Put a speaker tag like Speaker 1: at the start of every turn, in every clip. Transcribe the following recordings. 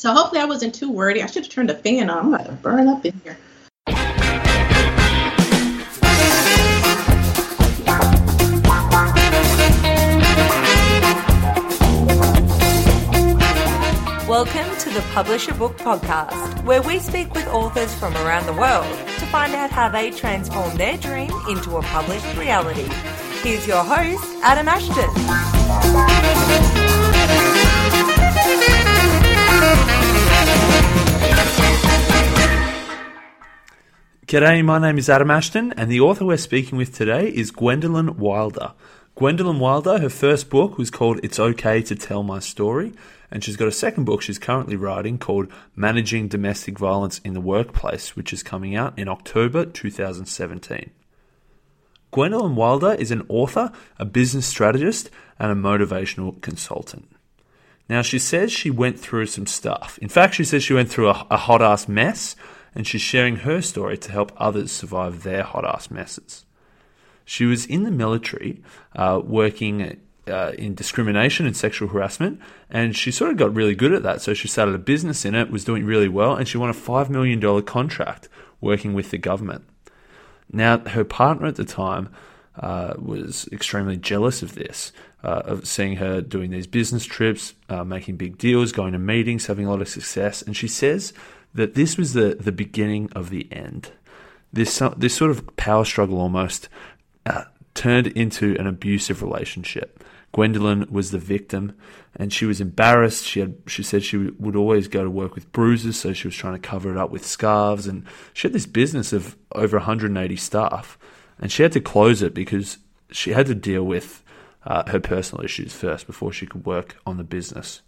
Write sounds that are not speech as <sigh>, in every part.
Speaker 1: So hopefully I wasn't too wordy. I should have turned the fan on. I'm about to burn up in here.
Speaker 2: Welcome to the Publish a Book podcast, where we speak with authors from around the world to find out how they transform their dream into a published reality. Here's your host, Adam Ashton.
Speaker 3: G'day, my name is Adam Ashton, and the author we're speaking with today is Gwendolen Wilder. Gwendolen Wilder, her first book was called It's Okay to Tell My Story, and she's got a second book she's currently writing called Managing Domestic Violence in the Workplace, which is coming out in October 2017. Gwendolen Wilder is an author, a business strategist, and a motivational consultant. Now, she says she went through some stuff. In fact, she says she went through a, a hot ass mess, and she's sharing her story to help others survive their hot ass messes. She was in the military uh, working uh, in discrimination and sexual harassment, and she sort of got really good at that. So she started a business in it, was doing really well, and she won a $5 million contract working with the government. Now, her partner at the time uh, was extremely jealous of this, uh, of seeing her doing these business trips, uh, making big deals, going to meetings, having a lot of success. And she says that this was the, the beginning of the end. This, this sort of power struggle almost uh, turned into an abusive relationship. Gwendolen was the victim, and she was embarrassed. She had she said she would always go to work with bruises, so she was trying to cover it up with scarves. And she had this business of over 180 staff, and she had to close it because she had to deal with uh, her personal issues first before she could work on the business.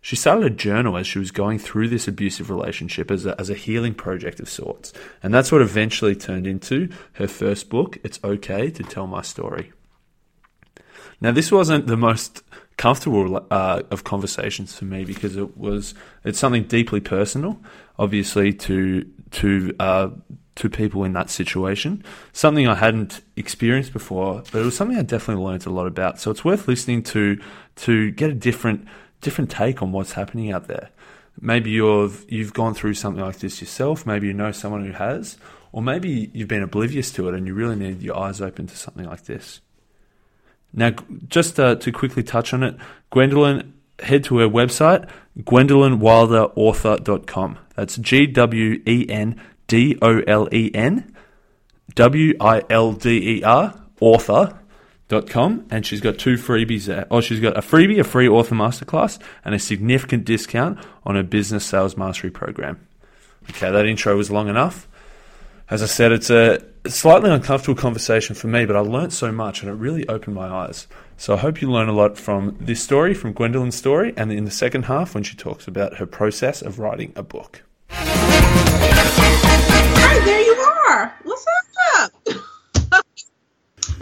Speaker 3: She started a journal as she was going through this abusive relationship as a, as a healing project of sorts. And that's what eventually turned into her first book, It's Okay to Tell My Story. Now, this wasn't the most comfortable uh, of conversations for me because it was it's something deeply personal, obviously to to uh, to people in that situation. Something I hadn't experienced before, but it was something I definitely learned a lot about. So it's worth listening to to get a different different take on what's happening out there. Maybe you've you've gone through something like this yourself. Maybe you know someone who has, or maybe you've been oblivious to it and you really need your eyes open to something like this. Now, just uh, to quickly touch on it, Gwendolen, head to her website, gwendolenwilderauthor.com. That's G W E N D O L E N W I L D E R, author.com. And she's got two freebies there. Oh, she's got a freebie, a free author masterclass, and a significant discount on her business sales mastery program. Okay, that intro was long enough. As I said, it's a slightly uncomfortable conversation for me, but I learnt so much and it really opened my eyes. So I hope you learn a lot from this story, from Gwendolen's story, and in the second half when she talks about her process of writing a book.
Speaker 1: Hi, there you are. What's up?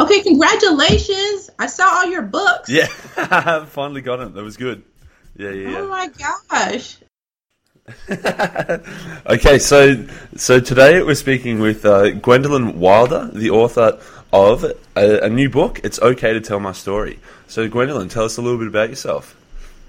Speaker 1: Okay, congratulations. I saw all your books.
Speaker 3: Yeah, <laughs> finally got it. That was good. Yeah, yeah, yeah.
Speaker 1: Oh my gosh. <laughs>
Speaker 3: okay, so so today we're speaking with uh, Gwendolen Wilder, the author of a, a, new book. It's okay to tell my story. So, Gwendolen, tell us a little bit about yourself.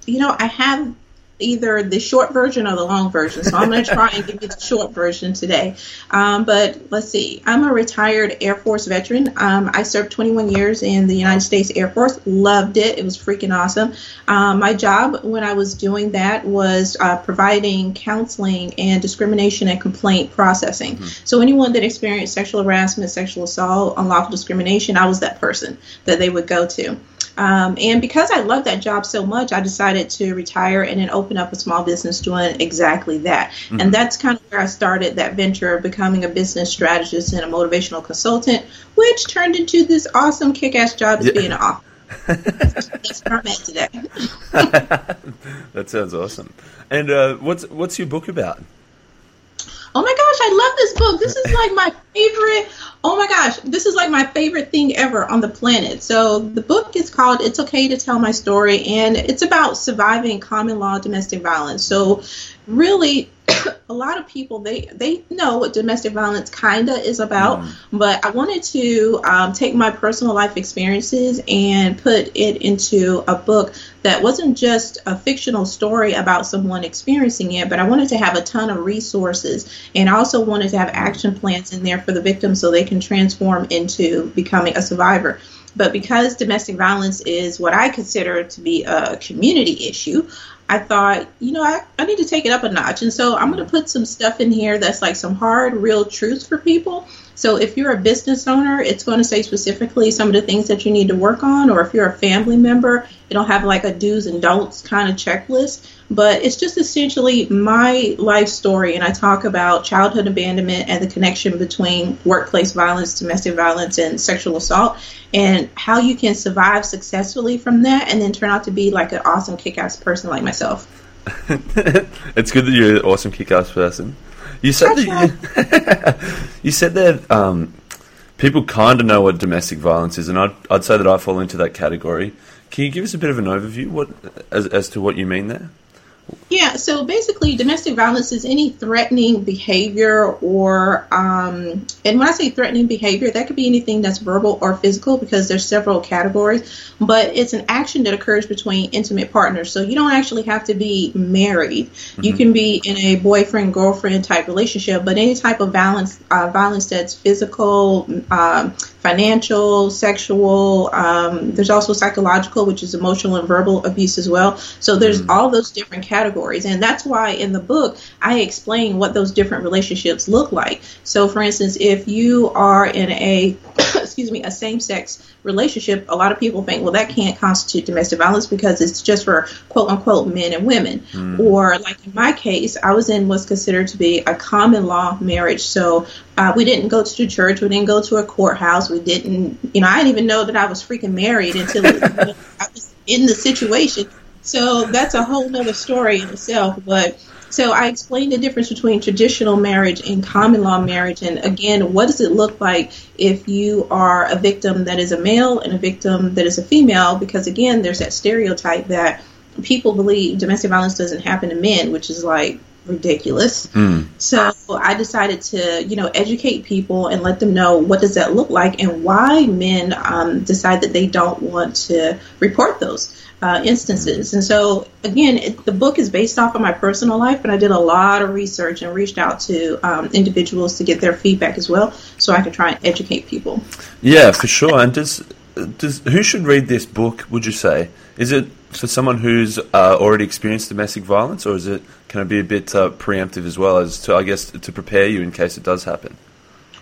Speaker 1: You know, I have either the short version or the long version. So I'm going to try and give you the short version today. Um, but let's see. I'm a retired Air Force veteran. Um, I served 21 years in the United States Air Force. Loved it. It was freaking awesome. Um, my job when I was doing that was uh, providing counseling and discrimination and complaint processing. Mm-hmm. So anyone that experienced sexual harassment, sexual assault, unlawful discrimination, I was that person that they would go to. Um, and because I love that job so much, I decided to retire and then open up a small business doing exactly that. Mm-hmm. And that's kind of where I started that venture of becoming a business strategist and a motivational consultant, which turned into this awesome kick ass job as yeah. being an <laughs> author. that's where I'm at today. <laughs>
Speaker 3: that sounds awesome. And uh, what's what's your book about?
Speaker 1: Oh my gosh, I love this book. This is like my favorite. Oh my gosh, this is like my favorite thing ever on the planet. So the book is called It's Okay to Tell My Story, and it's about surviving common law domestic violence. So really, <coughs> a lot of people they they know what domestic violence kinda is about, mm. but I wanted to um, take my personal life experiences and put it into a book that wasn't just a fictional story about someone experiencing it, but I wanted to have a ton of resources and I also wanted to have action plans in there for the victims so they can transform into becoming a survivor. But because domestic violence is what I consider to be a community issue, I thought, you know, I, I need to take it up a notch. And so I'm going to put some stuff in here that's like some hard, real truths for people. So if you're a business owner, it's going to say specifically some of the things that you need to work on. Or if you're a family member, it'll have like a do's and don'ts kind of checklist but it's just essentially my life story. And I talk about childhood abandonment and the connection between workplace violence, domestic violence, and sexual assault, and how you can survive successfully from that and then turn out to be like an awesome kick ass person like myself. <laughs>
Speaker 3: it's good that you're an awesome kick ass person. You said that you, <laughs> you said that um, people kind of know what domestic violence is, and I'd, I'd say that I fall into that category. Can you give us a bit of an overview what as, as to what you mean there?
Speaker 1: Yeah, so basically, domestic violence is any threatening behavior, or, um, and when I say threatening behavior, that could be anything that's verbal or physical because there's several categories, but it's an action that occurs between intimate partners. So you don't actually have to be married. Mm-hmm. You can be in a boyfriend girlfriend type relationship, but any type of violence, uh, violence that's physical, um, financial, sexual. Um, there's also psychological, which is emotional and verbal abuse as well. So there's mm-hmm. all those different categories, and that's why in the book I explain what those different relationships look like. So, for instance, if you are in a <coughs> excuse me a same-sex relationship, a lot of people think, well, that can't constitute domestic violence because it's just for quote unquote men and women. Mm. Or, like in my case, I was in what's considered to be a common law marriage. So uh, we didn't go to church, we didn't go to a courthouse, we didn't, you know, I didn't even know that I was freaking married until <laughs> I was in the situation. So that's a whole nother story in itself. But so I explained the difference between traditional marriage and common law marriage. And again, what does it look like if you are a victim that is a male and a victim that is a female? Because again, there's that stereotype that people believe domestic violence doesn't happen to men, which is like ridiculous. Mm. So I decided to, you know, educate people and let them know what does that look like and why men um, decide that they don't want to report those uh, instances. And so, again, it, the book is based off of my personal life, but I did a lot of research and reached out to um, individuals to get their feedback as well, so I could try and educate people.
Speaker 3: Yeah, for sure. And does does who should read this book? Would you say is it for someone who's uh, already experienced domestic violence, or is it can it be a bit uh, preemptive as well as to I guess to prepare you in case it does happen?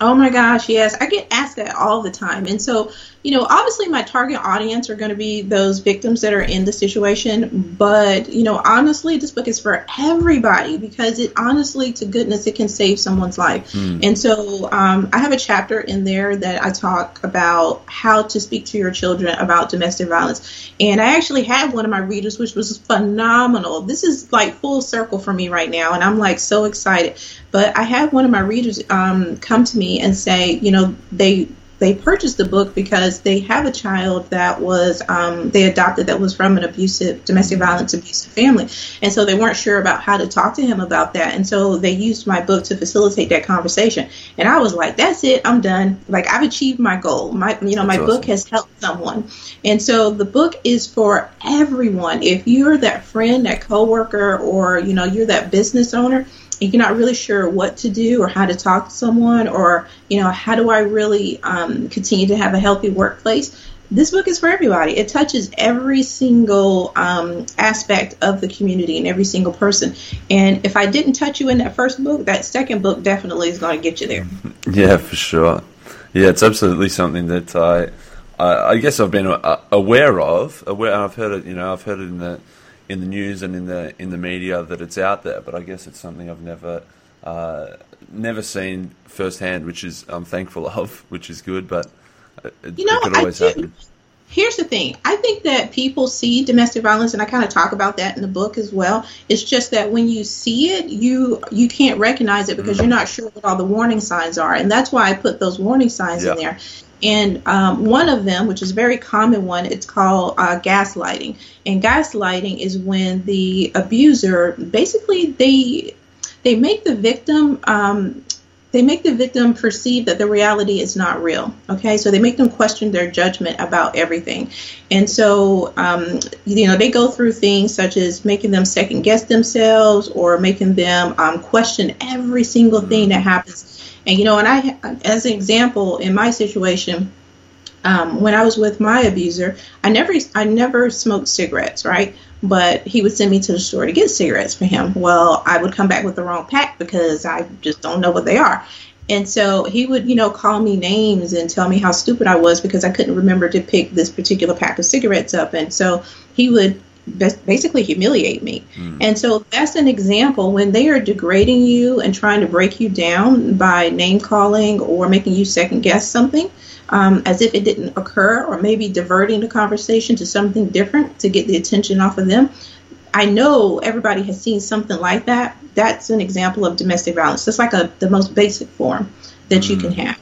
Speaker 1: Oh my gosh, yes. I get asked that all the time. And so you know, obviously my target audience are going to be those victims that are in the situation, but you know, honestly, this book is for everybody because it honestly, to goodness, it can save someone's life. Mm. And so, um, I have a chapter in there that I talk about how to speak to your children about domestic violence. And I actually had one of my readers, which was phenomenal. This is like full circle for me right now, and I'm like so excited. But I had one of my readers um, come to me and say, you know, they they purchased the book because they have a child that was um, they adopted that was from an abusive domestic violence abusive family. And so they weren't sure about how to talk to him about that. And so they used my book to facilitate that conversation. And i was like that's it. I'm done. Like i've achieved my goal. My you know my awesome. book has helped someone. And so the book is for everyone. If you're that friend that coworker or you know you're that business owner you're not really sure what to do or how to talk to someone or you know how do i really um, continue to have a healthy workplace. This book is for everybody. It touches every single um, aspect of the community and every single person. And if i didn't touch you in that first book that second book definitely is going to get you there. <laughs>
Speaker 3: Yeah for sure. Yeah it's absolutely something that i i, I guess i've been uh, aware of aware i've heard it you know i've heard it in the in the news and in the in the media that it's out there, but I guess it's something I've never uh, never seen firsthand, which is I'm thankful <laughs> of, which is good. But it, you know, it could always happen.
Speaker 1: Here's the thing. I think that people see domestic violence, and I kind of talk about that in the book as well. It's just that when you see it, you you can't recognize it because mm. you're not sure what all the warning signs are, and that's why I put those warning signs yeah. in there. And um, one of them, which is a very common one, it's called uh, gaslighting. And gaslighting is when the abuser basically they they make the victim um, they make the victim perceive that the reality is not real. Okay, so they make them question their judgment about everything, and so um, you know they go through things such as making them second guess themselves or making them um, question every single thing that happens. And you know, and I, as an example, in my situation, um, when I was with my abuser, I never I never smoked cigarettes, right? But he would send me to the store to get cigarettes for him. Well, I would come back with the wrong pack because I just don't know what they are. And so he would, you know, call me names and tell me how stupid I was because I couldn't remember to pick this particular pack of cigarettes up. And so he would basically humiliate me. Mm. And so that's an example when they are degrading you and trying to break you down by name calling or making you second guess something um, as if it didn't occur, or maybe diverting the conversation to something different to get the attention off of them. I know everybody has seen something like that. That's an example of domestic violence. It's like a the most basic form that mm-hmm. you can mm-hmm. have.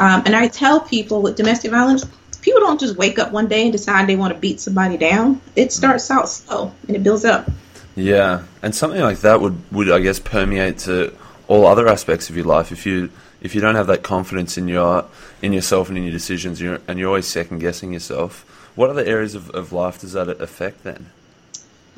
Speaker 1: Um, and I tell people with domestic violence, people don't just wake up one day and decide they want to beat somebody down. It mm. starts out slow and it builds up.
Speaker 3: Yeah, and something like that would would I guess permeate to all other aspects of your life. If you if you don't have that confidence in your in yourself and in your decisions, you're, and you're always second guessing yourself, what other areas of, of life does that affect then?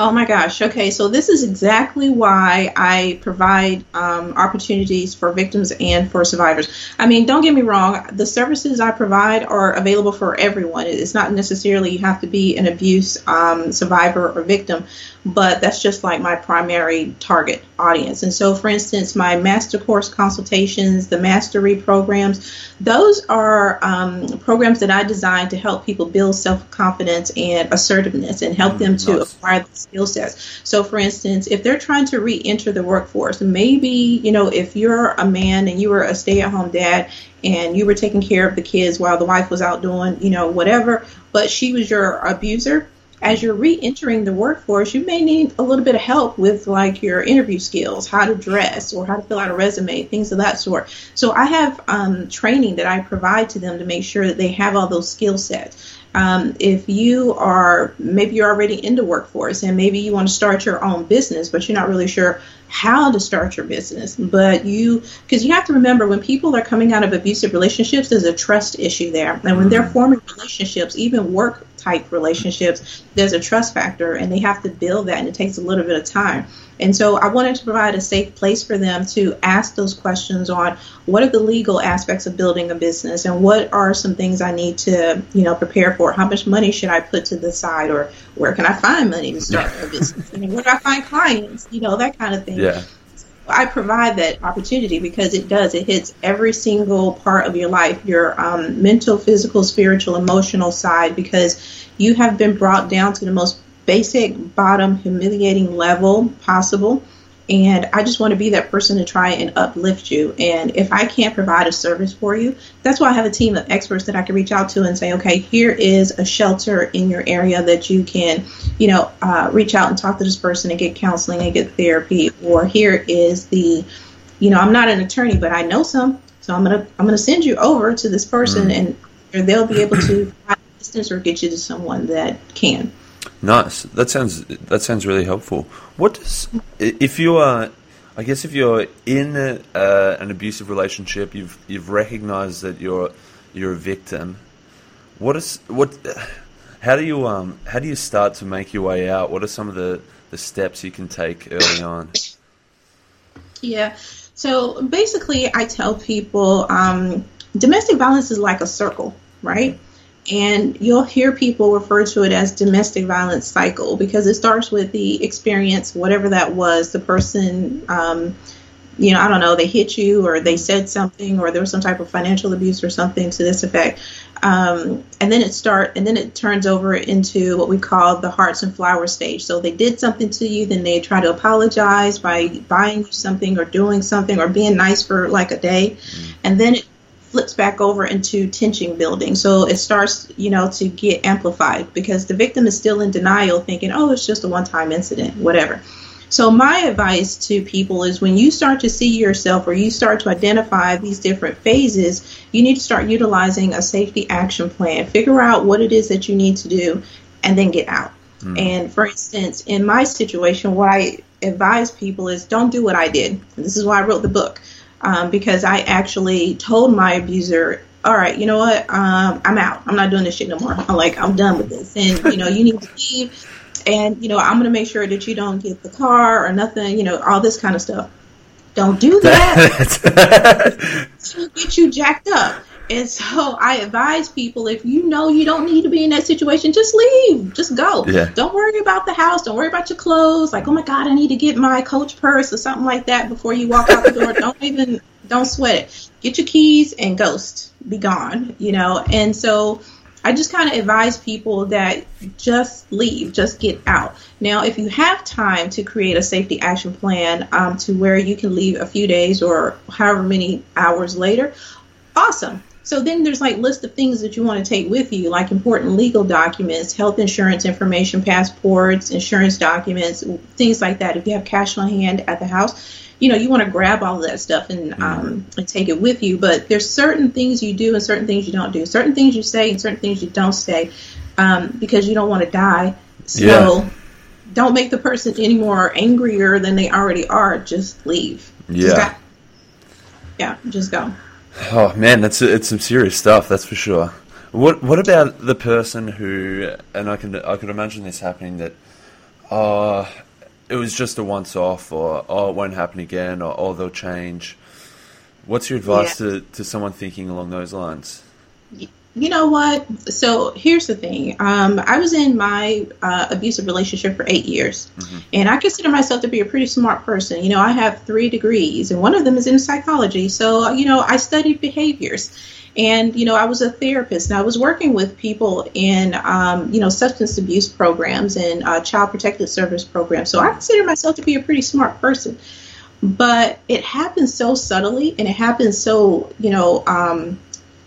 Speaker 1: Oh my gosh. Okay, so this is exactly why I provide um, opportunities for victims and for survivors. I mean, don't get me wrong, the services I provide are available for everyone. It's not necessarily you have to be an abuse um, survivor or victim, but that's just like my primary target audience. And so, for instance, my master course consultations, the mastery programs, those are um, programs that I designed to help people build self confidence and assertiveness and help them to nice. acquire the skill sets. So, for instance, if they're trying to re enter the workforce, maybe, you know, if you're a man and you were a stay at home dad and you were taking care of the kids while the wife was out doing, you know, whatever, but she was your abuser as you're re-entering the workforce, you may need a little bit of help with like your interview skills, how to dress or how to fill out a resume, things of that sort. So I have um, training that I provide to them to make sure that they have all those skill sets. Um, if you are maybe you're already in the workforce and maybe you want to start your own business, but you're not really sure how to start your business, but you because you have to remember when people are coming out of abusive relationships, there's a trust issue there, and when they're mm-hmm. forming relationships, even work type relationships, there's a trust factor and they have to build that and it takes a little bit of time. And so I wanted to provide a safe place for them to ask those questions on what are the legal aspects of building a business and what are some things I need to, you know, prepare for. How much money should I put to the side or where can I find money to start a business? I mean, where do I find clients? You know, that kind of thing.
Speaker 3: Yeah.
Speaker 1: I provide that opportunity because it does. It hits every single part of your life your um, mental, physical, spiritual, emotional side because you have been brought down to the most basic, bottom, humiliating level possible. And I just want to be that person to try and uplift you. And if I can't provide a service for you, that's why I have a team of experts that I can reach out to and say, okay, here is a shelter in your area that you can, you know, uh, reach out and talk to this person and get counseling and get therapy. Or here is the, you know, I'm not an attorney, but I know some, so I'm gonna I'm gonna send you over to this person, mm. and they'll be able to provide assistance or get you to someone that can.
Speaker 3: Nice. That sounds that sounds really helpful. What does if you are? I guess if you're in a, uh, an abusive relationship, you've you've recognised that you're you're a victim. What is what? How do you um how do you start to make your way out? What are some of the the steps you can take early on?
Speaker 1: Yeah. So basically, I tell people um, domestic violence is like a circle, right? And you'll hear people refer to it as domestic violence cycle because it starts with the experience, whatever that was. The person, um, you know, I don't know, they hit you or they said something or there was some type of financial abuse or something to this effect. Um, and then it start and then it turns over into what we call the hearts and flowers stage. So they did something to you, then they try to apologize by buying you something or doing something or being nice for like a day, mm. and then it flips back over into tension building. So it starts, you know, to get amplified because the victim is still in denial, thinking, oh, it's just a one time incident, whatever. So my advice to people is when you start to see yourself or you start to identify these different phases, you need to start utilizing a safety action plan. Figure out what it is that you need to do and then get out. Mm-hmm. And for instance, in my situation, what I advise people is don't do what I did. And this is why I wrote the book um, because I actually told my abuser, all right, you know what? Um, I'm out. I'm not doing this shit no more. I'm like, I'm done with this. And, you know, you need to leave. And, you know, I'm going to make sure that you don't get the car or nothing, you know, all this kind of stuff. Don't do that. It'll <laughs> get you jacked up. And so I advise people if you know you don't need to be in that situation, just leave. Just go.
Speaker 3: Yeah.
Speaker 1: Don't worry about the house. Don't worry about your clothes. Like, oh my God, I need to get my coach purse or something like that before you walk out the door. <laughs> don't even, don't sweat it. Get your keys and ghost. Be gone, you know? And so I just kind of advise people that just leave, just get out. Now, if you have time to create a safety action plan um, to where you can leave a few days or however many hours later, awesome. So then there's like list of things that you want to take with you, like important legal documents, health insurance information, passports, insurance documents, things like that. If you have cash on hand at the house, you know you want to grab all of that stuff and um, and take it with you. But there's certain things you do and certain things you don't do. Certain things you say and certain things you don't say um, because you don't want to die. So
Speaker 3: Yeah.
Speaker 1: don't make the person any more angrier than they already are. Just leave.
Speaker 3: Yeah.
Speaker 1: go. Yeah, just go.
Speaker 3: Oh man, that's it's some serious stuff. That's for sure. What what about the person who? And I can I could imagine this happening. That, uh, it was just a once off, or oh, it won't happen again, or oh, they'll change. What's your advice to, to someone thinking along those lines?
Speaker 1: You know what? So here's the thing. Um, I was in my uh, abusive relationship for eight years, and I consider myself to be a pretty smart person. You know, I have three degrees, and one of them is in psychology. So, you know, I studied behaviors. And, you know, I was a therapist, and I was working with people in, um, you know, substance abuse programs and uh, child protective service programs. So I consider myself to be a pretty smart person but it happens so subtly and it happens so you know um,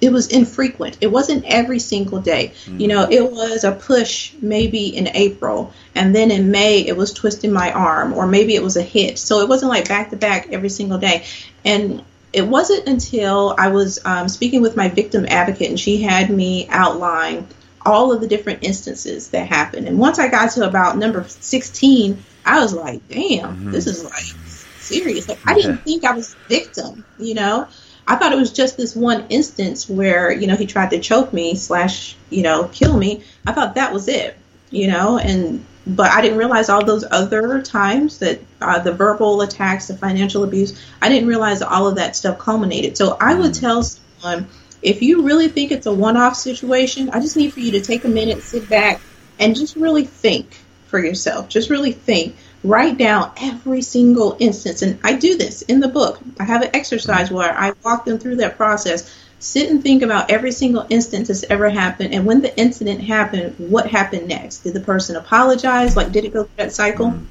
Speaker 1: it was infrequent. It wasn't every single day. You know it was a push maybe in april and then in may it was twisting my arm or maybe it was a hit so it wasn't like back to back every single day. And it wasn't until i was um, speaking with my victim advocate and she had me outline all of the different instances that happened. And once i got to about number 16 i was like damn this is like serious. Like I didn't think I was a victim, you know. I thought it was just this one instance where, you know, he tried to choke me slash, you know, kill me. I thought that was it, you know, and but I didn't realize all those other times that uh, the verbal attacks, the financial abuse, I didn't realize all of that stuff culminated. So I would tell someone if you really think it's a one-off situation, I just need for you to take a minute, sit back, and just really think for yourself. Just really think write down every single instance. And i do this in the book. I have an exercise where i walk them through that process. Sit and think about every single instance that's ever happened and when the incident happened what happened next? Did the person apologize? Like did it go through that cycle? Mm-hmm.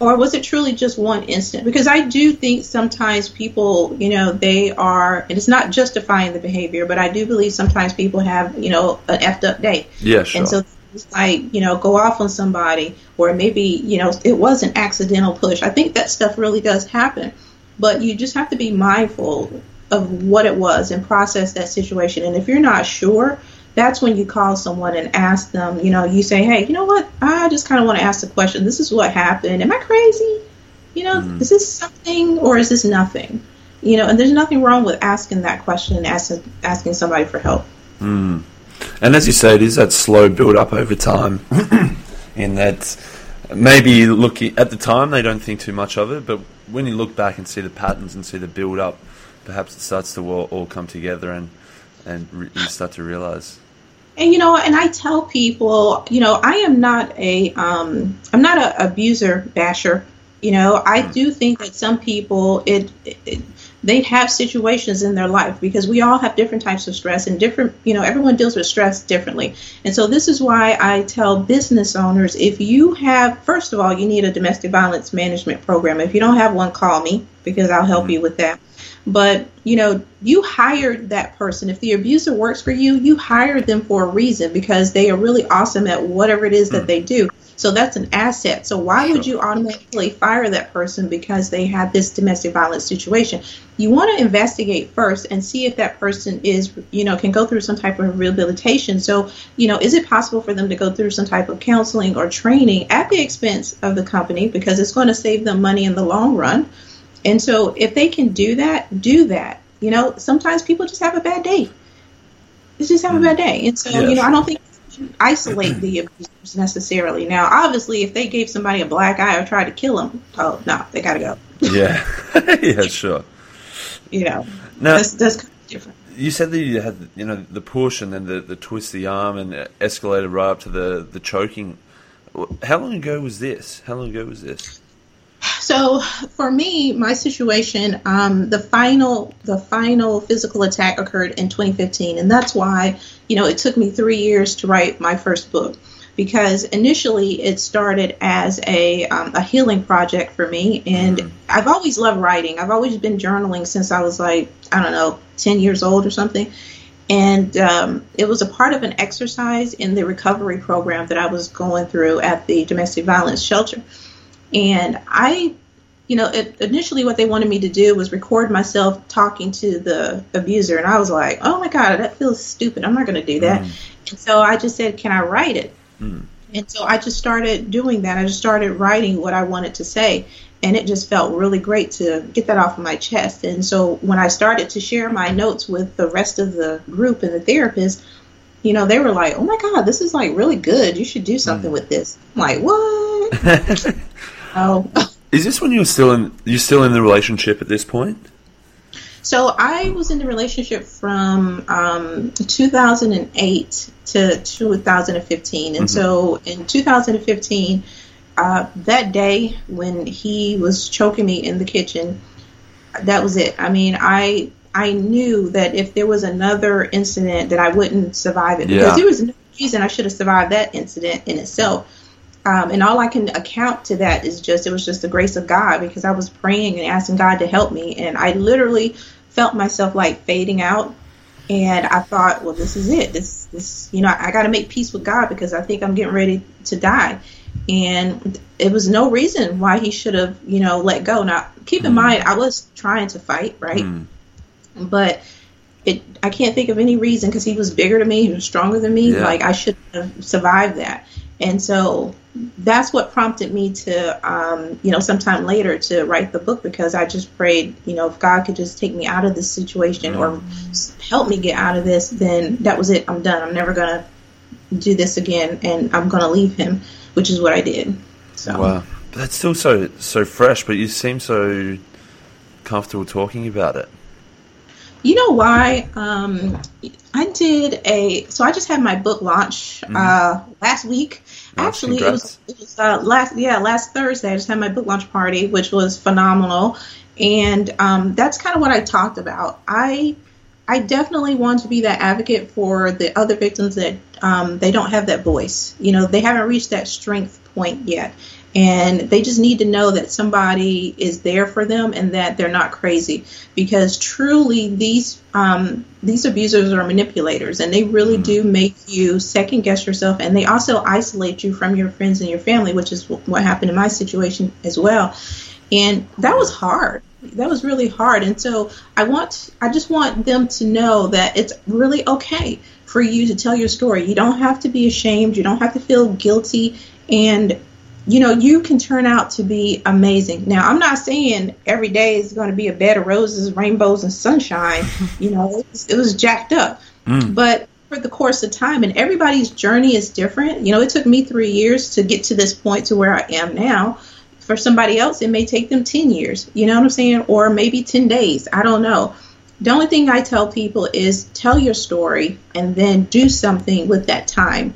Speaker 1: Or was it truly just one instant because i do think sometimes people you know they are and it's not justifying the behavior but i do believe sometimes people have you know an effed up day.
Speaker 3: Yeah, sure.
Speaker 1: and so it's like, you know, go off on somebody, or maybe, you know, it was an accidental push. I think that stuff really does happen. But you just have to be mindful of what it was and process that situation. And if you're not sure, that's when you call someone and ask them, you know, you say, hey, you know what? I just kind of want to ask a question. This is what happened. Am I crazy? You know, mm-hmm. is this something or is this nothing? You know, and there's nothing wrong with asking that question and asking, asking somebody for help. Mm.
Speaker 3: And as you say, it is that slow build up over time. <clears throat> in that maybe looking at the time they don't think too much of it, but when you look back and see the patterns and see the build up, perhaps it starts to all, all come together and and re- you start to realize.
Speaker 1: And you know, and I tell people, you know, I am not a, um, I'm not a abuser basher. You know, I do think that some people, it, it, they have situations in their life because we all have different types of stress and different, you know, everyone deals with stress differently. And so this is why I tell business owners, if you have, first of all, you need a domestic violence management program. If you don't have one, call me because I'll help you with that. But you know, you hired that person. If the abuser works for you, you hired them for a reason because they are really awesome at whatever it is that they do. So that's an asset. So why would you automatically fire that person because they had this domestic violence situation? You want to investigate first and see if that person is, you know, can go through some type of rehabilitation. So, you know, is it possible for them to go through some type of counseling or training at the expense of the company because it's going to save them money in the long run? And so if they can do that, do that. You know, sometimes people just have a bad day. They just have a mm-hmm. bad day. And so, yes. you know, I don't think isolate the abusers necessarily. Now, obviously, if they gave somebody a black eye or tried to kill them, oh no, they got to go.
Speaker 3: yeah, <laughs> yeah, sure.
Speaker 1: You know, now, that's that's kind of different.
Speaker 3: You said that you had, you know, the push and then the, the twist the arm and escalated right up to the the choking. How long ago was this? How long ago was this?
Speaker 1: So for me, my situation, um, the final the final physical attack occurred in 2015, and that's why you know it took me three years to write my first book because initially it started as a um, a healing project for me, and mm-hmm. I've always loved writing. I've always been journaling since I was like I don't know 10 years old or something. And um, it was a part of an exercise in the recovery program that I was going through at the domestic violence shelter and I, you know, it, initially what they wanted me to do was record myself talking to the abuser. And I was like, oh my God, that feels stupid. I'm not going to do that. Mm. And so I just said, can I write it? Mm. And so I just started doing that. I just started writing what I wanted to say. And it just felt really great to get that off of my chest. And so when I started to share my notes with the rest of the group and the therapist, you know, they were like, "Oh my God, this is like really good. You should do something mm. with this." I'm like, "What?" <laughs>
Speaker 3: Oh. Is this when you're still in? You're still in the relationship at this point?
Speaker 1: So I was in the relationship from um, 2008 to 2015, and mm-hmm. so in 2015, uh, that day when he was choking me in the kitchen, that was it. I mean, I I knew that if there was another incident, that I wouldn't survive it yeah. because there was no reason I should have survived that incident in itself. Um, and all I can account to that is just it was just the grace of God because I was praying and asking God to help me, and I literally felt myself like fading out, and I thought, well, this is it. This this you know I, I got to make peace with God because I think I'm getting ready to die, and it was no reason why he should have you know let go. Now keep in mm. mind I was trying to fight right, mm. but it I can't think of any reason because he was bigger than me, he was stronger than me. Yeah. Like I should have survived that. And so that's what prompted me to, um, you know, sometime later to write the book because I just prayed, you know, if God could just take me out of this situation or help me get out of this, then that was it. I'm done. I'm never going to do this again and I'm going to leave him, which is what I did. So.
Speaker 3: Wow. But that's still so, so fresh, but you seem so comfortable talking about it.
Speaker 1: You know why? Um, I did a so I just had my book launch mm-hmm. uh, last week. Actually, it was, it was uh, last yeah last Thursday. I just had my book launch party, which was phenomenal, and um, that's kind of what I talked about. I I definitely want to be that advocate for the other victims that um, they don't have that voice. You know, they haven't reached that strength point yet. And they just need to know that somebody is there for them and that they're not crazy. Because truly these um, these abusers are manipulators. And they really do mm-hmm. make you second guess yourself. And they also isolate you from your friends and your family which is what happened in my situation as well. And that was hard that was really hard and so i want i just want them to know that it's really okay for you to tell your story you don't have to be ashamed you don't have to feel guilty and you know, you can turn out to be amazing. Now, I'm not saying every day is going to be a bed of roses, rainbows, and sunshine. <laughs> you know, it was, it was jacked up. Mm. But for the course of time, and everybody's journey is different. You know, it took me three years to get to this point to where I am now. For somebody else, it may take them 10 years. You know what I'm saying? Or maybe 10 days. I don't know. The only thing I tell people is tell your story and then do something with that time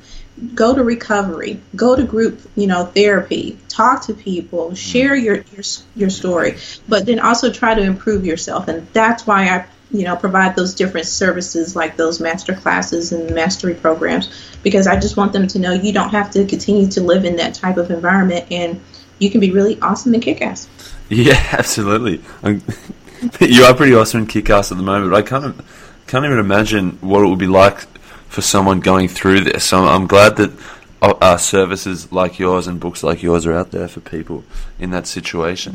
Speaker 1: go to recovery, go to group, you know, therapy, talk to people, share mm-hmm. your your your story, but then also try to improve yourself. And that's why I, you know, provide those different services like those master classes and mastery programs because I just want them to know you don't have to continue to live in that type of environment and you can be really awesome and kick ass.
Speaker 3: Yeah, <laughs> absolutely. <laughs> you are pretty awesome and kick ass at the moment. But I can't can't even imagine what it would be like for someone going through this. I'm, I'm glad that uh, uh, services like yours and books like yours are out there for people in that situation.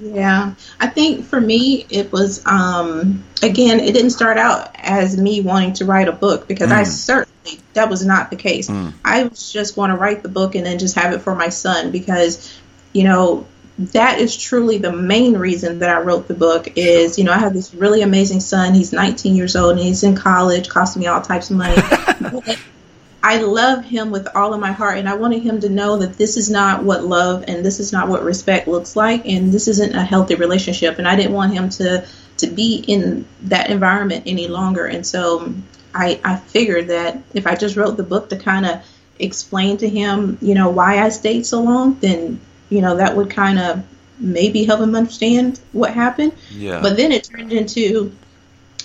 Speaker 1: Yeah, I think for me it was um, again it didn't start out as me wanting to write a book because mm. I certainly that was not the case. Mm. I was just going to write the book and then just have it for my son because you know that is truly the main reason that I wrote the book is, you know, I have this really amazing son. He's 19 years old and he's in college, costing me all types of money. <laughs> I love him with all of my heart, and I wanted him to know that this is not what love and this is not what respect looks like, and this isn't a healthy relationship. And I didn't want him to to be in that environment any longer. And so I, I figured that if I just wrote the book to kind of explain to him, you know, why I stayed so long, then you know that would kind of maybe help him understand what happened.
Speaker 3: Yeah.
Speaker 1: But then it turned into,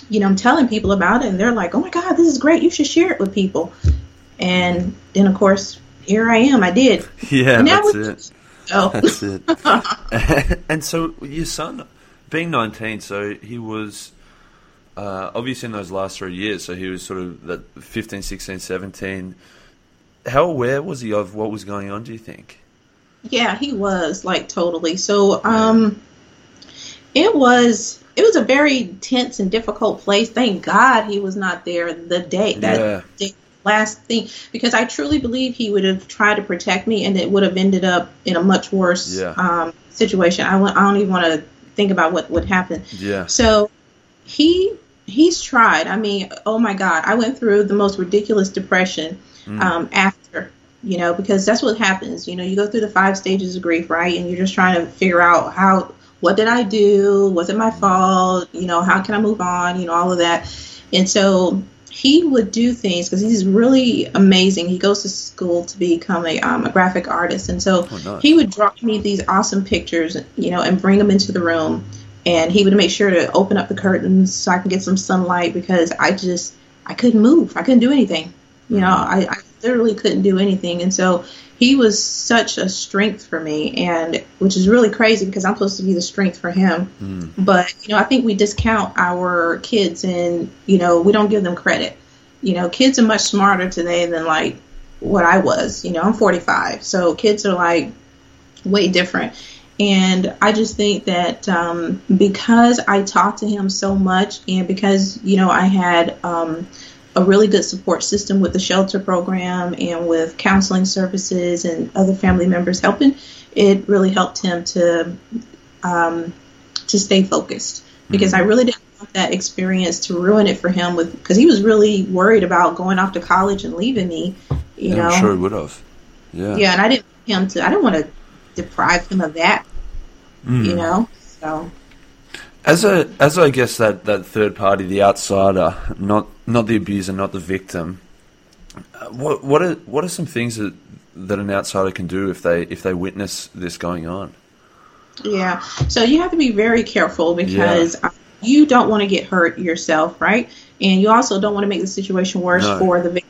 Speaker 1: you know, I'm telling people about it, and they're like, "Oh my God, this is great! You should share it with people." And then, of course, here I am. I did. <laughs>
Speaker 3: Yeah, <laughs> that's it. Oh. That's it. and so your son, being 19, so he was uh, obviously in those last three years, so he was sort of that 15, 16, 17. How aware was he of what was going on, do you think?
Speaker 1: Yeah, he was, like, totally. So, um, it was it was a very tense and difficult place. Thank God he was not there the day that yeah. last thing because I truly believe he would have tried to protect me and it would have ended up in a much worse
Speaker 3: yeah.
Speaker 1: um, situation. I w- I don't even want to think about what would happen.
Speaker 3: Yeah.
Speaker 1: So he he's tried. I mean, oh my God, I went through the most ridiculous depression mm. um, after. You know, because that's what happens. You know, you go through the five stages of grief, right? And you're just trying to figure out how, what did I do? Was it my fault? You know, how can I move on? You know, all of that. And so he would do things because he's really amazing. He goes to school to become a, um, a graphic artist, and so oh, nice. he would draw me these awesome pictures, you know, and bring them into the room. And he would make sure to open up the curtains so I can get some sunlight because I just I couldn't move. I couldn't do anything. You know, mm-hmm. I, I literally couldn't do anything. And so he was such a strength for me, and which is really crazy because I'm supposed to be the strength for him. Mm. But you know, I think we discount our kids, and you know, we don't give them credit. You know, kids are much smarter today than like what I was. You know, I'm 45, so kids are like way different. And I just think that um, because I talked to him so much, and because you know I had um, a really good support system with the shelter program and with counseling services and other family members helping, it really helped him to um, to stay focused because mm-hmm. I really didn't want that experience to ruin it for him with because he was really worried about going off to college and leaving me. You
Speaker 3: yeah,
Speaker 1: know,
Speaker 3: I'm sure he would have. Yeah.
Speaker 1: Yeah, and I didn't want him to. I didn't want to deprive him of that. Mm. You know, so
Speaker 3: as a as I guess that, that third party, the outsider, not not the abuser, not the victim. Uh, what what are what are some things that that an outsider can do if they if they witness this going on?
Speaker 1: Yeah, so you have to be very careful because yeah. you don't want to get hurt yourself, right? And you also don't want to make the situation worse no. for the victim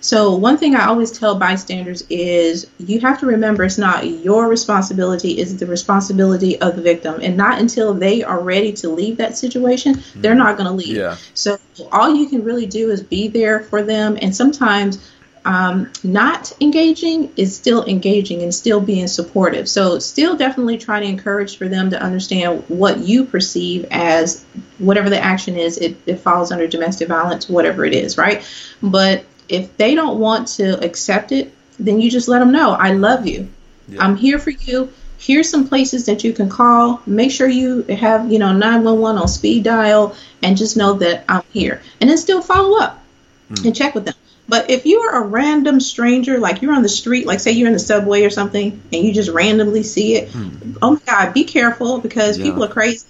Speaker 1: so, one thing I always tell bystanders is you have to remember it's not your responsibility, it's the responsibility of the victim. And not until they are ready to leave that situation, they're not going to leave.
Speaker 3: Yeah.
Speaker 1: So, all you can really do is be there for them. And sometimes um, not engaging is still engaging and still being supportive. So, still definitely try to encourage for them to understand what you perceive as whatever the action is, it, it falls under domestic violence, whatever it is, right? But if they don't want to accept it, then you just let them know, I love you. Yeah. I'm here for you. Here's some places that you can call. Make sure you have, you know, 911 on speed dial and just know that I'm here. And then still follow up mm. and check with them. But if you're a random stranger, like you're on the street, like say you're in the subway or something, and you just randomly see it, mm. oh my God, be careful because yeah. people are crazy.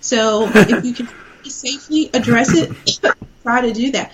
Speaker 1: So if you can <laughs> safely address it, try to do that.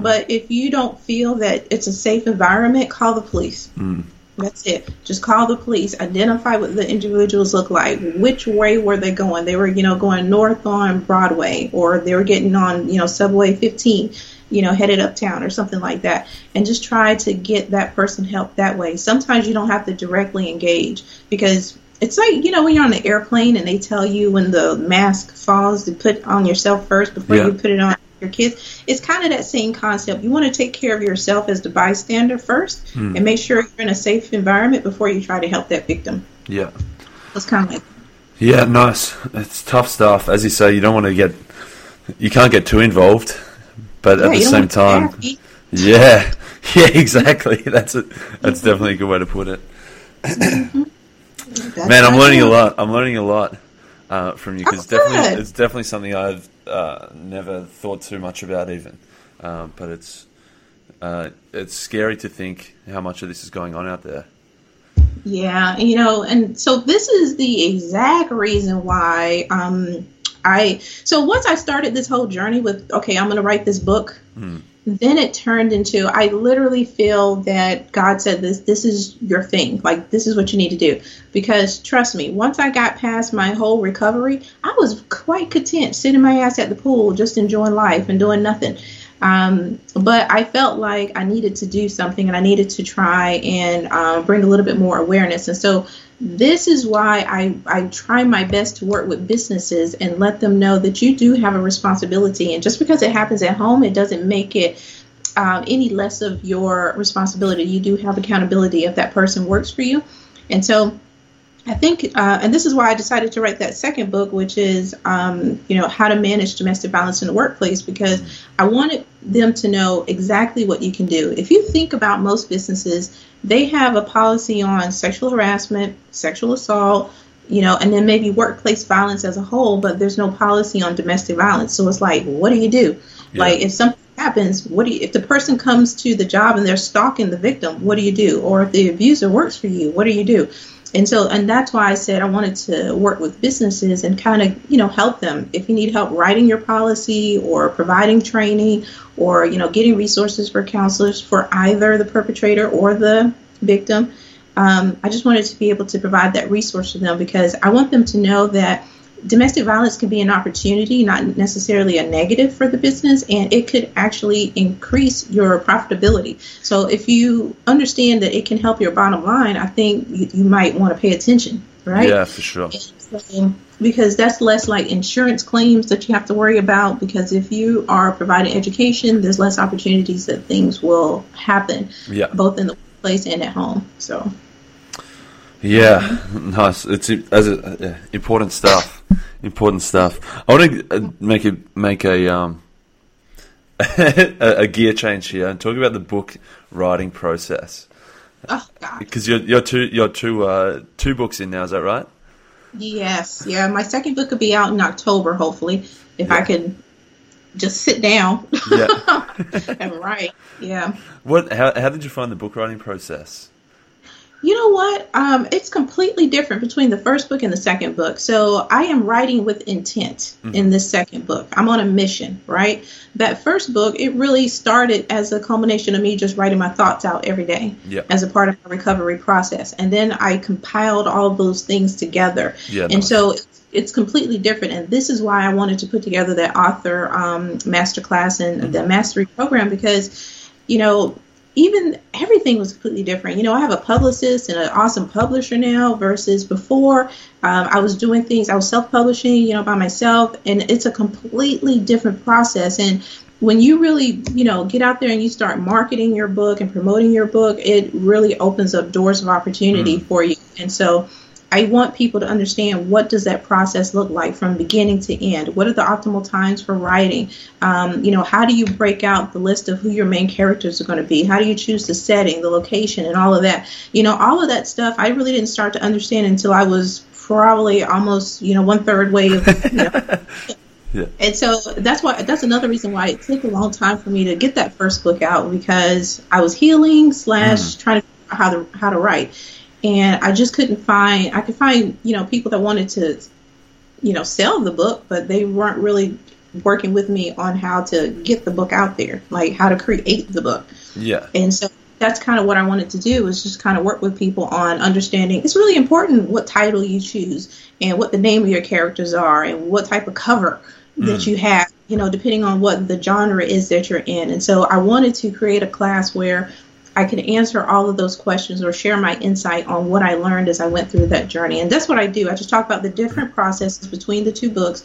Speaker 1: But if you don't feel that it's a safe environment, call the police. Mm. That's it. Just call the police. Identify what the individuals look like. Which way were they going? They were, you know, going north on Broadway, or they were getting on, you know, Subway 15, you know, headed uptown or something like that. And just try to get that person help that way. Sometimes you don't have to directly engage because it's like you know when you're on an airplane and they tell you when the mask falls to put on yourself first before yeah. you put it on your kids. It's kind of that same concept. You want to take care of yourself as the bystander first
Speaker 3: Hmm.
Speaker 1: and make sure you're in a safe environment before you try to help that victim.
Speaker 3: Yeah.
Speaker 1: It's kind of like,
Speaker 3: Yeah, nice. It's tough stuff. As you say, you don't want to get, you can't get too involved, but
Speaker 1: yeah,
Speaker 3: at the same time, yeah, <laughs> yeah, exactly. <laughs> That's it. That's definitely a good way to put it.
Speaker 1: That's
Speaker 3: Man, I'm learning a lot. I'm learning a lot uh, from you because
Speaker 1: Oh,
Speaker 3: definitely it's definitely something I've uh, never thought too much about even. Um, but it's uh, it's scary to think how much of this is going on out there.
Speaker 1: Yeah, you know, and so this is the exact reason why um I so once I started this whole journey with okay, I'm going to write this book, then it turned into I literally feel that God said this this is your thing. Like this is what you need to do because trust me, once I got past my whole recovery, I was quite content sitting my ass at the pool just enjoying life and doing nothing. Um, but I felt like I needed to do something and I needed to try and um, bring a little bit more awareness. And so this is why I, I try my best to work with businesses and let them know that you do have a responsibility. And just because it happens at home, it doesn't make it um, any less of your responsibility. You do have accountability if that person works for you. And so I think, uh, and this is why I decided to write that second book, which is, um, you know, how to manage domestic violence in the workplace, because I wanted them to know exactly what you can do. If you think about most businesses, they have a policy on sexual harassment, sexual assault, you know, and then maybe workplace violence as a whole, but there's no policy on domestic violence. So it's like, what do you do?
Speaker 3: Yeah.
Speaker 1: Like, if something happens, what do you, if the person comes to the job and they're stalking the victim, what do you do? Or if the abuser works for you, what do you do? And so, and that's why I said I wanted to work with businesses and kind of, you know, help them. If you need help writing your policy or providing training or, you know, getting resources for counselors for either the perpetrator or the victim, um, I just wanted to be able to provide that resource to them because I want them to know that domestic violence can be an opportunity, not necessarily a negative for the business, and it could actually increase your profitability. So if you understand that it can help your bottom line, I think you, you might want to pay attention, right?
Speaker 3: Yeah, for sure.
Speaker 1: So, because that's less like insurance claims that you have to worry about. Because if you are providing education, there's less opportunities that things will happen,
Speaker 3: Yeah.
Speaker 1: both in the workplace and at home. So.
Speaker 3: Yeah, <laughs> nice. It's as a, yeah, important stuff. Important stuff. I want to uh, make a make a um <laughs> a, a gear change here and talk about the book writing process
Speaker 1: Oh God.
Speaker 3: because you're you're two you're two uh, two books in now. Is that right?
Speaker 1: Yes, yeah. My second book will be out in October, hopefully, if
Speaker 3: Yeah.
Speaker 1: I can just sit down
Speaker 3: Yeah. <laughs>
Speaker 1: and write. Yeah.
Speaker 3: What? How how did you find the book writing process?
Speaker 1: You know what? Um, it's completely different between the first book and the second book. So I am writing with intent in this second book. I'm on a mission, right? That first book, it really started as a culmination of me just writing my thoughts out every day
Speaker 3: Yep.
Speaker 1: as a part of my recovery process. And then I compiled all of those things together.
Speaker 3: Yeah,
Speaker 1: and
Speaker 3: nice.
Speaker 1: so it's, it's completely different. And this is why I wanted to put together that author um, masterclass and the mastery program because, you know, even everything was completely different. You know, I have a publicist and an awesome publisher now versus before. Um, I was doing things, I was self publishing, you know, by myself, and it's a completely different process. And when you really, you know, get out there and you start marketing your book and promoting your book, it really opens up doors of opportunity for you. And so, I want people to understand what does that process look like from beginning to end. What are the optimal times for writing? Um, you know, how do you break out the list of who your main characters are going to be? How do you choose the setting, the location, and all of that? You know, all of that stuff I really didn't start to understand until I was probably almost you know one third way of you know, <laughs>
Speaker 3: Yeah.
Speaker 1: and so that's why that's another reason why it took a long time for me to get that first book out because I was healing slash trying to figure out how to how to write, and I just couldn't find I could find you know people that wanted to you know sell the book, but they weren't really working with me on how to get the book out there, like how to create the book.
Speaker 3: Yeah.
Speaker 1: And so that's kind of what I wanted to do is just kind of work with people on understanding. It's really important what title you choose and what the name of your characters are and what type of cover that mm. you have, you know, depending on what the genre is that you're in. And so I wanted to create a class where I could answer all of those questions or share my insight on what I learned as I went through that journey. And that's what I do. I just talk about the different processes between the two books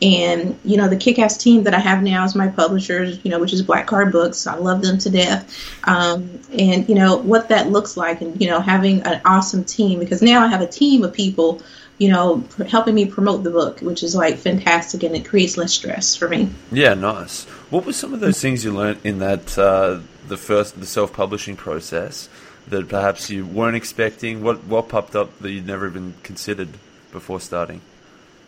Speaker 1: And you know, the kick-ass team that I have now is my publishers, you know, which is Black Card Books. I love them to death. Um, and you know what that looks like, and you know, having an awesome team because now I have a team of people you know, pr- helping me promote the book, which is like fantastic and it creates less stress for me.
Speaker 3: Yeah, nice. What were some of those things you learned in that uh, the first the self publishing process that perhaps you weren't expecting? What what popped up that you'd never even considered before starting?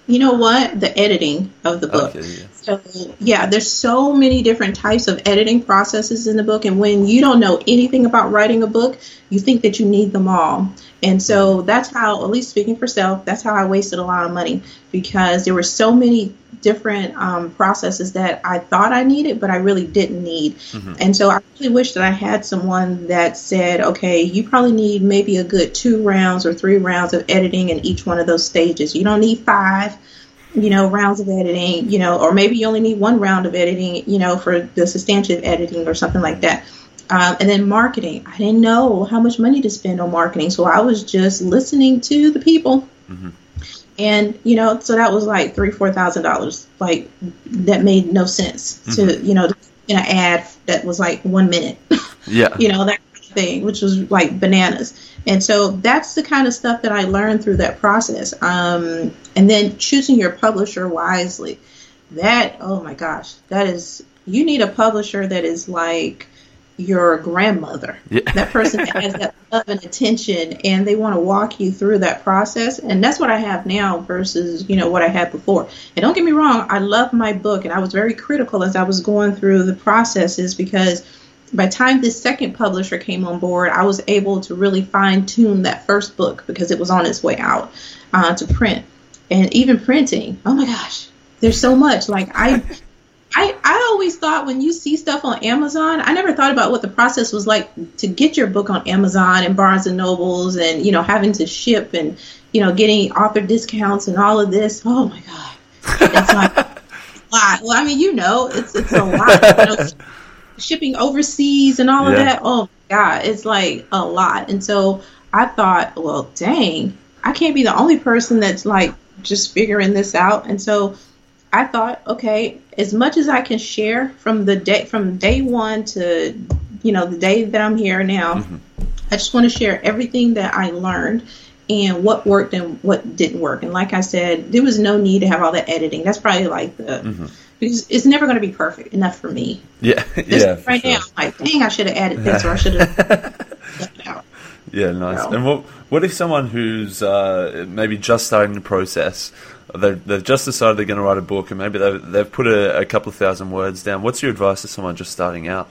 Speaker 1: You know what? The editing of the book.
Speaker 3: Okay, yeah.
Speaker 1: So yeah, there's so many different types of editing processes in the book, and when you don't know anything about writing a book, you think that you need them all. And so that's how, at least speaking for self, that's how I wasted a lot of money because there were so many different um, processes that I thought I needed, but I really didn't need.
Speaker 3: Mm-hmm.
Speaker 1: And so I really wish that I had someone that said, okay, you probably need maybe a good two rounds or three rounds of editing in each one of those stages. You don't need five you know, rounds of editing, you know, or maybe you only need one round of editing, you know, for the substantive editing or something like that. Um, and then marketing. I didn't know how much money to spend on marketing, so I was just listening to the people.
Speaker 3: Mm-hmm.
Speaker 1: And you know, so that was like three, four thousand dollars. Like that made no sense
Speaker 3: Mm-hmm.
Speaker 1: to you know in an ad that was like one minute. <laughs>
Speaker 3: Yeah.
Speaker 1: you know that kind of thing, which was like bananas. And so that's the kind of stuff that I learned through that process. Um, and then choosing your publisher wisely. That oh my gosh, that is you need a publisher that is like your grandmother.
Speaker 3: Yeah.
Speaker 1: That person has that <laughs> love and attention and they want to walk you through that process. And that's what I have now versus, you know, what I had before. And don't get me wrong, I love my book and I was very critical as I was going through the processes because by the time this second publisher came on board, I was able to really fine tune that first book because it was on its way out uh, to print. And even printing, oh my gosh, there's so much. Like I I, I always thought when you see stuff on Amazon, I never thought about what the process was like to get your book on Amazon and Barnes and Nobles and, you know, having to ship and, you know, getting author discounts and all of this. Oh my God. It's like <laughs> a lot. Well, I mean, you know, it's, it's a lot. You know, <laughs> shipping overseas and all of that. Oh my God. It's like a lot. And so I thought, well, dang, I can't be the only person that's like just figuring this out. And so I thought, okay, as much as I can share from the day from day one to you know the day that I'm here now, I just want to share everything that I learned and what worked and what didn't work. And like I said, there was no need to have all that editing. That's probably like the because it's never going to be perfect enough for me.
Speaker 3: Yeah.
Speaker 1: This- <laughs>
Speaker 3: yeah.
Speaker 1: right
Speaker 3: sure.
Speaker 1: now, I'm like, dang, I should have added this or I should have <laughs> left it out.
Speaker 3: Yeah, nice. And what what if someone who's uh, maybe just starting the process, they've, they've just decided they're going to write a book, and maybe they've, they've put a, a couple of thousand words down. What's your advice to someone just starting out?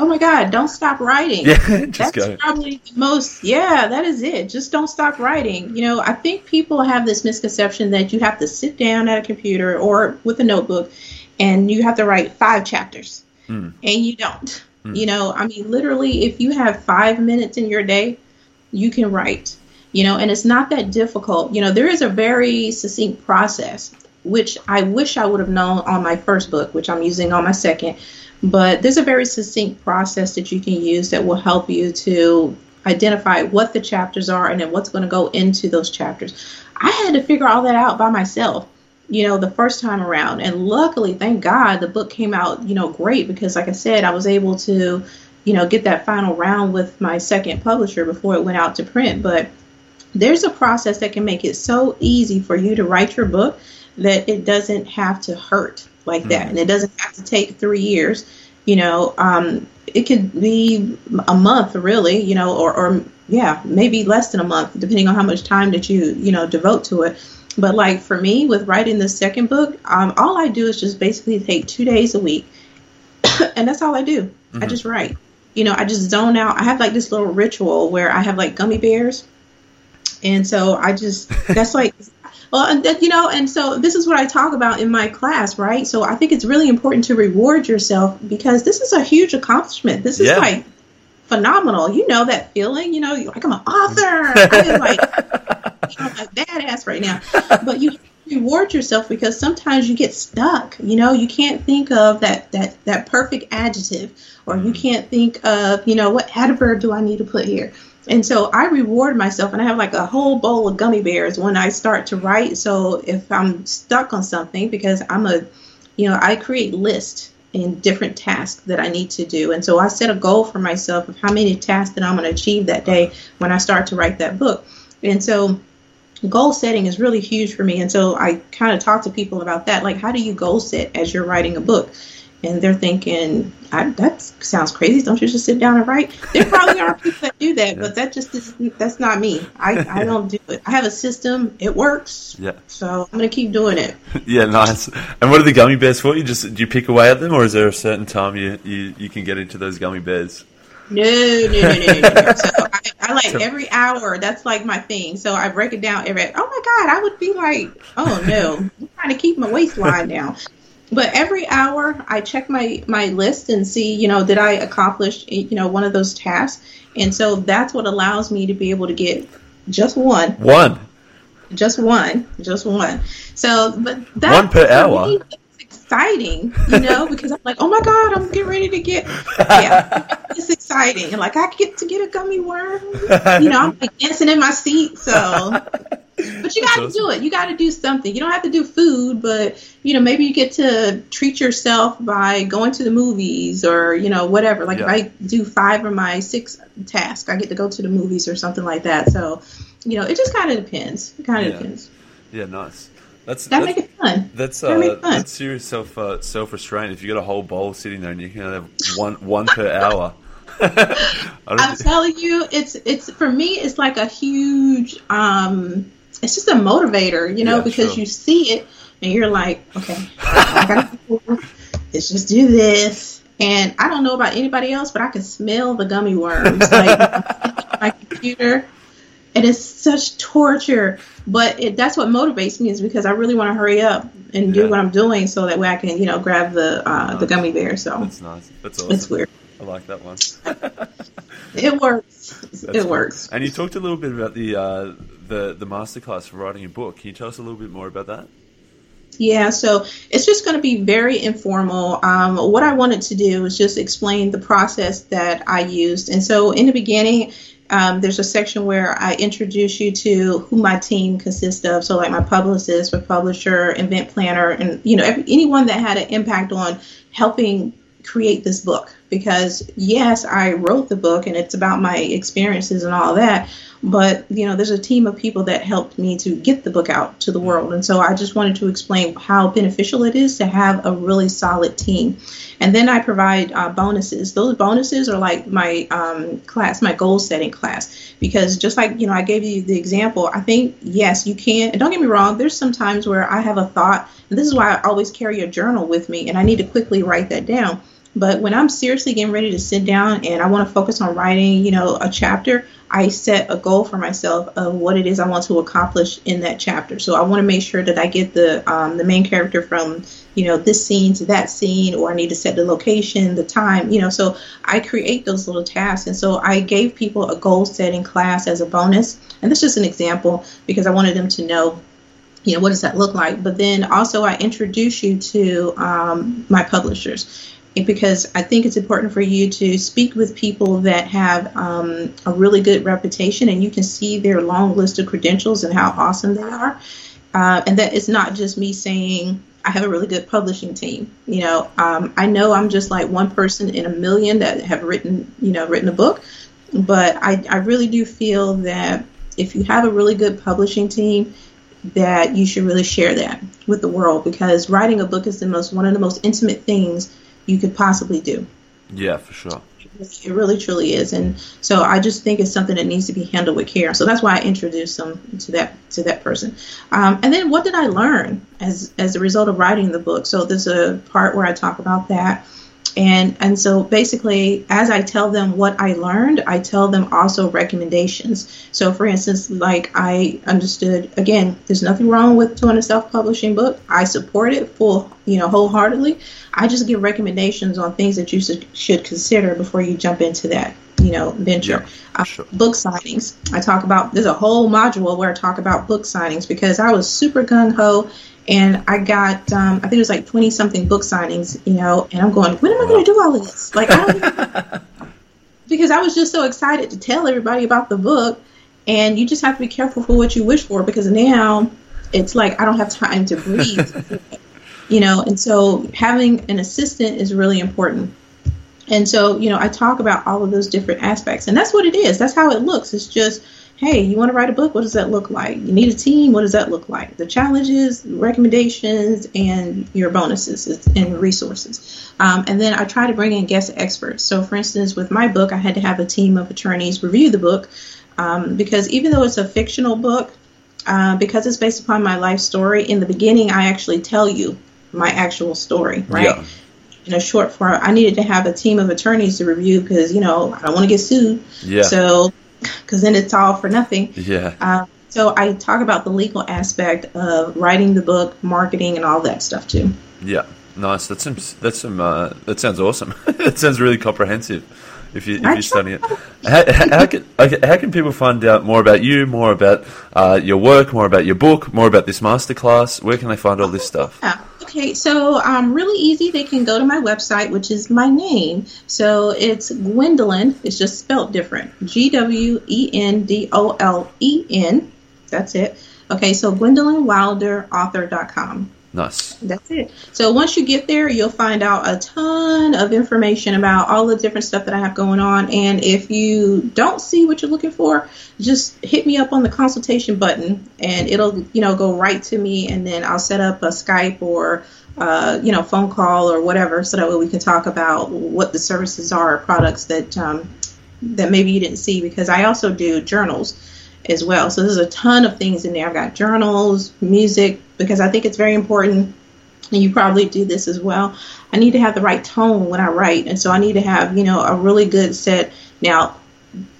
Speaker 1: Oh my God, don't stop writing.
Speaker 3: Yeah, <laughs> just
Speaker 1: That's
Speaker 3: go.
Speaker 1: probably the most, yeah, that is it. Just don't stop writing. You know, I think people have this misconception that you have to sit down at a computer or with a notebook and you have to write five chapters.
Speaker 3: Mm.
Speaker 1: And you don't. You know, I mean, literally, if you have five minutes in your day, you can write. You know, and it's not that difficult. You know, there is a very succinct process, which I wish I would have known on my first book, which I'm using on my second. But there's a very succinct process that you can use that will help you to identify what the chapters are and then what's going to go into those chapters. I had to figure all that out by myself, you know, the first time around. And luckily, thank God, the book came out, you know, great because, like I said, I was able to, you know, get that final round with my second publisher before it went out to print. But there's a process that can make it so easy for you to write your book that it doesn't have to hurt like that. And it doesn't have to take three years you know um, it could be a month really you know or, or yeah maybe less than a month depending on how much time that you you know devote to it. But like for me with writing the second book um, all i do is just basically take two days a week <coughs> and that's all i do. I just write. You know i just zone out. I have like this little ritual where i have like gummy bears and so I just that's like well and that, you know and so this is what I talk about in my class right? So I think it's really important to reward yourself because this is a huge accomplishment. This is
Speaker 3: Yeah.
Speaker 1: like phenomenal. You know that feeling you know you're like I'm an author. <laughs> I am like know, like badass right now. But you reward yourself because sometimes you get stuck you know? You can't think of that that that perfect adjective or you mm-hmm. can't think of you know what adverb do I need to put here And so I reward myself, and I have like a whole bowl of gummy bears when I start to write. So if I'm stuck on something, because I'm a, you know, I create lists in different tasks that I need to do. And so I set a goal for myself of how many tasks that I'm going to achieve that day when I start to write that book. And so goal setting is really huge for me. And so I kind of talk to people about that. Like, how do you goal set as you're writing a book? And they're thinking, that sounds crazy. Don't you just sit down and write? There probably are people that do that, but that just is, that's not me. I, I don't do it. I have a system. It works.
Speaker 3: Yeah.
Speaker 1: So I'm going to keep doing it. <laughs>
Speaker 3: yeah, nice. And what are the gummy bears for? You just do you pick away at them, or is there a certain time you, you, you can get into those gummy bears?
Speaker 1: No, no, no, no, no. no. <laughs> So I, I like every hour. That's like my thing. So I break it down every. Oh my god, I would be like, oh no, I'm trying to keep my waistline down. But every hour, I check my my list and see, you know, did I accomplish, you know, one of those tasks? And so that's what allows me to be able to get just one.
Speaker 3: One.
Speaker 1: Just one. Just one. So, but that
Speaker 3: one per hour. Me,
Speaker 1: exciting, you know, <laughs> because I'm like, oh my god, I'm getting ready to get, yeah, it's exciting, and like I get to get a gummy worm, you know, I'm like dancing in my seat, so. <laughs> But you got to awesome. do it. You got to do something. You don't have to do food, but you know, maybe you get to treat yourself by going to the movies or you know whatever. Like yeah. if I do five of my six tasks, I get to go to the movies or something like that. So, you know, it just kind of depends. It kind of
Speaker 3: yeah.
Speaker 1: depends.
Speaker 3: Yeah, nice. That's
Speaker 1: that make it fun.
Speaker 3: That's uh, fun. that's serious self uh, self restraint. If you got a whole bowl sitting there and you can have one one per hour. <laughs>
Speaker 1: I'm telling you, it's it's for me. It's like a huge. um It's just a motivator, you know, yeah, because sure. you see it and you're like, okay, <laughs> let's just do this. And I don't know about anybody else, but I can smell the gummy worms like <laughs> my computer and it's such torture but it, that's what motivates me is because I really want to hurry up and do yeah. what I'm doing so that way I can you know grab the uh, nice. the gummy bear. So
Speaker 3: that's nice. That's awesome.
Speaker 1: It's weird.
Speaker 3: I like that one.
Speaker 1: it works. That's it cool. works.
Speaker 3: And you talked a little bit about the uh, the the masterclass for writing a book. Can you tell us a little bit more about that?
Speaker 1: Yeah, so it's just going to be very informal. Um, what I wanted to do was just explain the process that I used. And so in the beginning, um, there's a section where I introduce you to who my team consists of. So, like my publicist, my publisher, event planner, and you know every, anyone that had an impact on helping create this book. Because yes, I wrote the book and it's about my experiences and all that, but you know there's a team of people that helped me to get the book out to the world. And so i just wanted to explain how beneficial it is to have a really solid team. And then i provide uh, bonuses. Those bonuses are like my um, class my goal setting class because just like you know i gave you the example i think yes you can and don't get me wrong there's some times where i have a thought and this is why i always carry a journal with me and i need to quickly write that down but when I'm seriously getting ready to sit down and I want to focus on writing, you know, a chapter, I set a goal for myself of what it is I want to accomplish in that chapter. So I want to make sure that I get the um, the main character from you know this scene to that scene, or I need to set the location, the time, you know. So I create those little tasks, and so I gave people a goal setting class as a bonus, and this is just an example because I wanted them to know you know what does that look like but then also i introduce you to um, my publishers because I think it's important for you to speak with people that have um, a really good reputation and you can see their long list of credentials and how awesome they are. Uh, and that it's not just me saying, I have a really good publishing team. You know, um, I know I'm just like one person in a million that have written, you know, written a book, but I, I really do feel that if you have a really good publishing team, that you should really share that with the world because writing a book is the most one of the most intimate things you could possibly do.
Speaker 3: Yeah, for sure.
Speaker 1: It really truly is, and so I just think it's something that needs to be handled with care. So that's why I introduced them to that to that person. Um, and then what did I learn as as a result of writing the book? So there's a part where I talk about that and and so basically as i tell them what i learned i tell them also recommendations. So for instance like i understood again there's nothing wrong with doing a self-publishing book. I support it full you know wholeheartedly. I just give recommendations on things that you should consider before you jump into that you know venture.
Speaker 3: Yeah, sure.
Speaker 1: uh, book signings. I talk about there's a whole module where i talk about book signings because i was super gung-ho and I got um, I think it was like twenty something book signings, you know, and I'm going, when am I going to do all this? Like I don't. <laughs> because I was just so excited to tell everybody about the book, and you just have to be careful for what you wish for because now it's like I don't have time to breathe, <laughs> you know. And so having an assistant is really important. And so, you know, I talk about all of those different aspects, and that's what it is. That's how it looks. It's just, hey, you want to write a book? What does that look like? You need a team? What does that look like? The challenges, recommendations, and your bonuses and resources. Um, and then I try to bring in guest experts. So, for instance, with my book, I had to have a team of attorneys review the book um, because even though it's a fictional book, uh, because it's based upon my life story, in the beginning, I actually tell you my actual story, right?
Speaker 3: Yeah.
Speaker 1: In a short form, I needed to have a team of attorneys to review because, you know, I don't want to get sued.
Speaker 3: Yeah.
Speaker 1: So, <laughs> because then it's all for nothing.
Speaker 3: Yeah.
Speaker 1: Um, so I talk about the legal aspect of writing the book, marketing, and all that stuff too.
Speaker 3: Yeah. Nice. That's some. That's some. Uh, that sounds awesome. <laughs> that sounds really comprehensive. If you if you're studying it, how, how, how can okay, how can people find out more about you, more about uh, your work, more about your book, more about this masterclass? Where can they find all this stuff?
Speaker 1: Yeah. Okay, so um, really easy. They can go to my website, which is my name. So it's Gwendolen. It's just spelled different. G W E N D O L E N. That's it. Okay, so GwendolenWilderAuthor.com.
Speaker 3: Nice.
Speaker 1: That's it. So once you get there, you'll find out a ton of information about all the different stuff that I have going on. And if you don't see what you're looking for, just hit me up on the consultation button, and it'll you know go right to me, and then I'll set up a Skype or uh, you know phone call or whatever, so that way we can talk about what the services are, or products that um, that maybe you didn't see. Because I also do journals as well. So there's a ton of things in there. I've got journals, music, because I think it's very important, and you probably do this as well. I need to have the right tone when I write, and so I need to have, you know, a really good set. Now,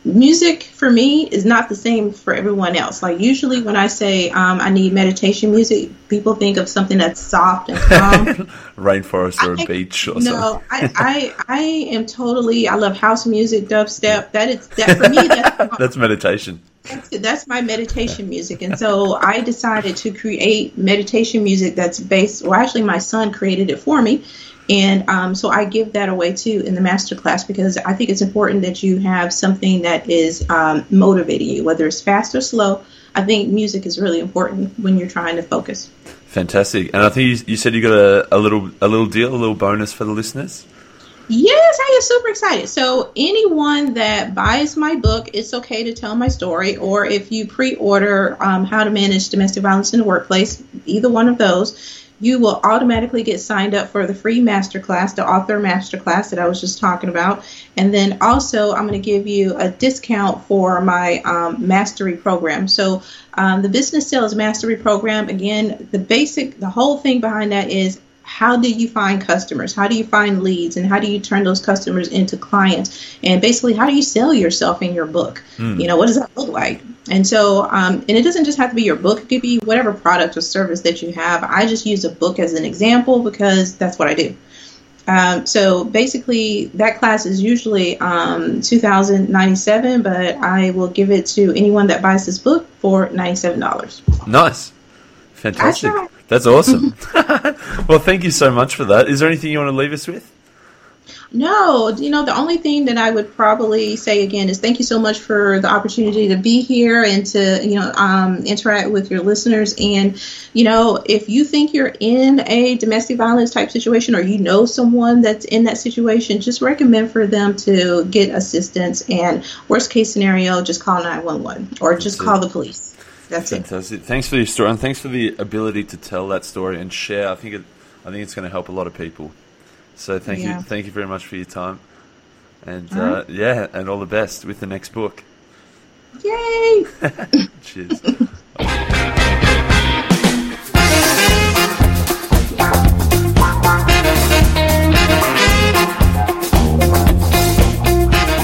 Speaker 1: music for me is not the same for everyone else. Like usually when I say um, I need meditation music, people think of something that's soft and calm. <laughs>
Speaker 3: Rainforest or
Speaker 1: I-
Speaker 3: beach or
Speaker 1: no,
Speaker 3: something.
Speaker 1: I, I I am totally. I love house music, dubstep. That is that for me. That's <laughs>
Speaker 3: That's meditation.
Speaker 1: That's, that's my meditation music. And so I decided to create meditation music that's based, well, actually, my son created it for me. And um, so I give that away too in the master class because I think it's important that you have something that is um, motivating you, whether it's fast or slow. I think music is really important when you're trying to focus.
Speaker 3: Fantastic. And I think you, you said you got a, a little a little deal, a little bonus for the listeners.
Speaker 1: Yes, I am super excited. So, anyone that buys my book, it's okay to tell my story, or if you pre order um, How to Manage Domestic Violence in the Workplace, either one of those, you will automatically get signed up for the free masterclass, the author masterclass that I was just talking about. And then also, I'm going to give you a discount for my um, mastery program. So, um, the business sales mastery program, again, the basic, the whole thing behind that is how do you find customers? How do you find leads? And how do you turn those customers into clients? And basically, how do you sell yourself in your book? You know, what does that look like? And so, um, and it doesn't just have to be your book, it could be whatever product or service that you have. I just use a book as an example because that's what I do. Um, so basically, that class is usually um, 2097, but I will give it to anyone that buys this book for $97.
Speaker 3: Nice. Fantastic. That's awesome. <laughs> well, thank you so much for that. Is there anything you want to leave us with?
Speaker 1: No, you know, the only thing that I would probably say again is thank you so much for the opportunity to be here and to, you know, um, interact with your listeners. And, you know, if you think you're in a domestic violence type situation or you know someone that's in that situation, just recommend for them to get assistance. And worst case scenario, just call 911 or just
Speaker 3: That's it.
Speaker 1: call the police. That's it.
Speaker 3: Fantastic. Thanks for your story and thanks for the ability to tell that story and share. I think it, I think it's going to help a lot of people. So thank
Speaker 1: Yeah.
Speaker 3: you, thank you very much for your time, and
Speaker 1: All
Speaker 3: uh, yeah, and all the best with the next book.
Speaker 1: Yay! <laughs>
Speaker 3: Cheers.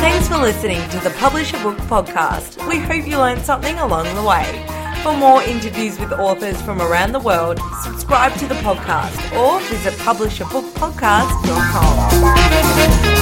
Speaker 2: Thanks for listening to the Publish a Book podcast. We hope you learned something along the way. For more interviews with authors from around the world, subscribe to the podcast or visit publishabookpodcast.com.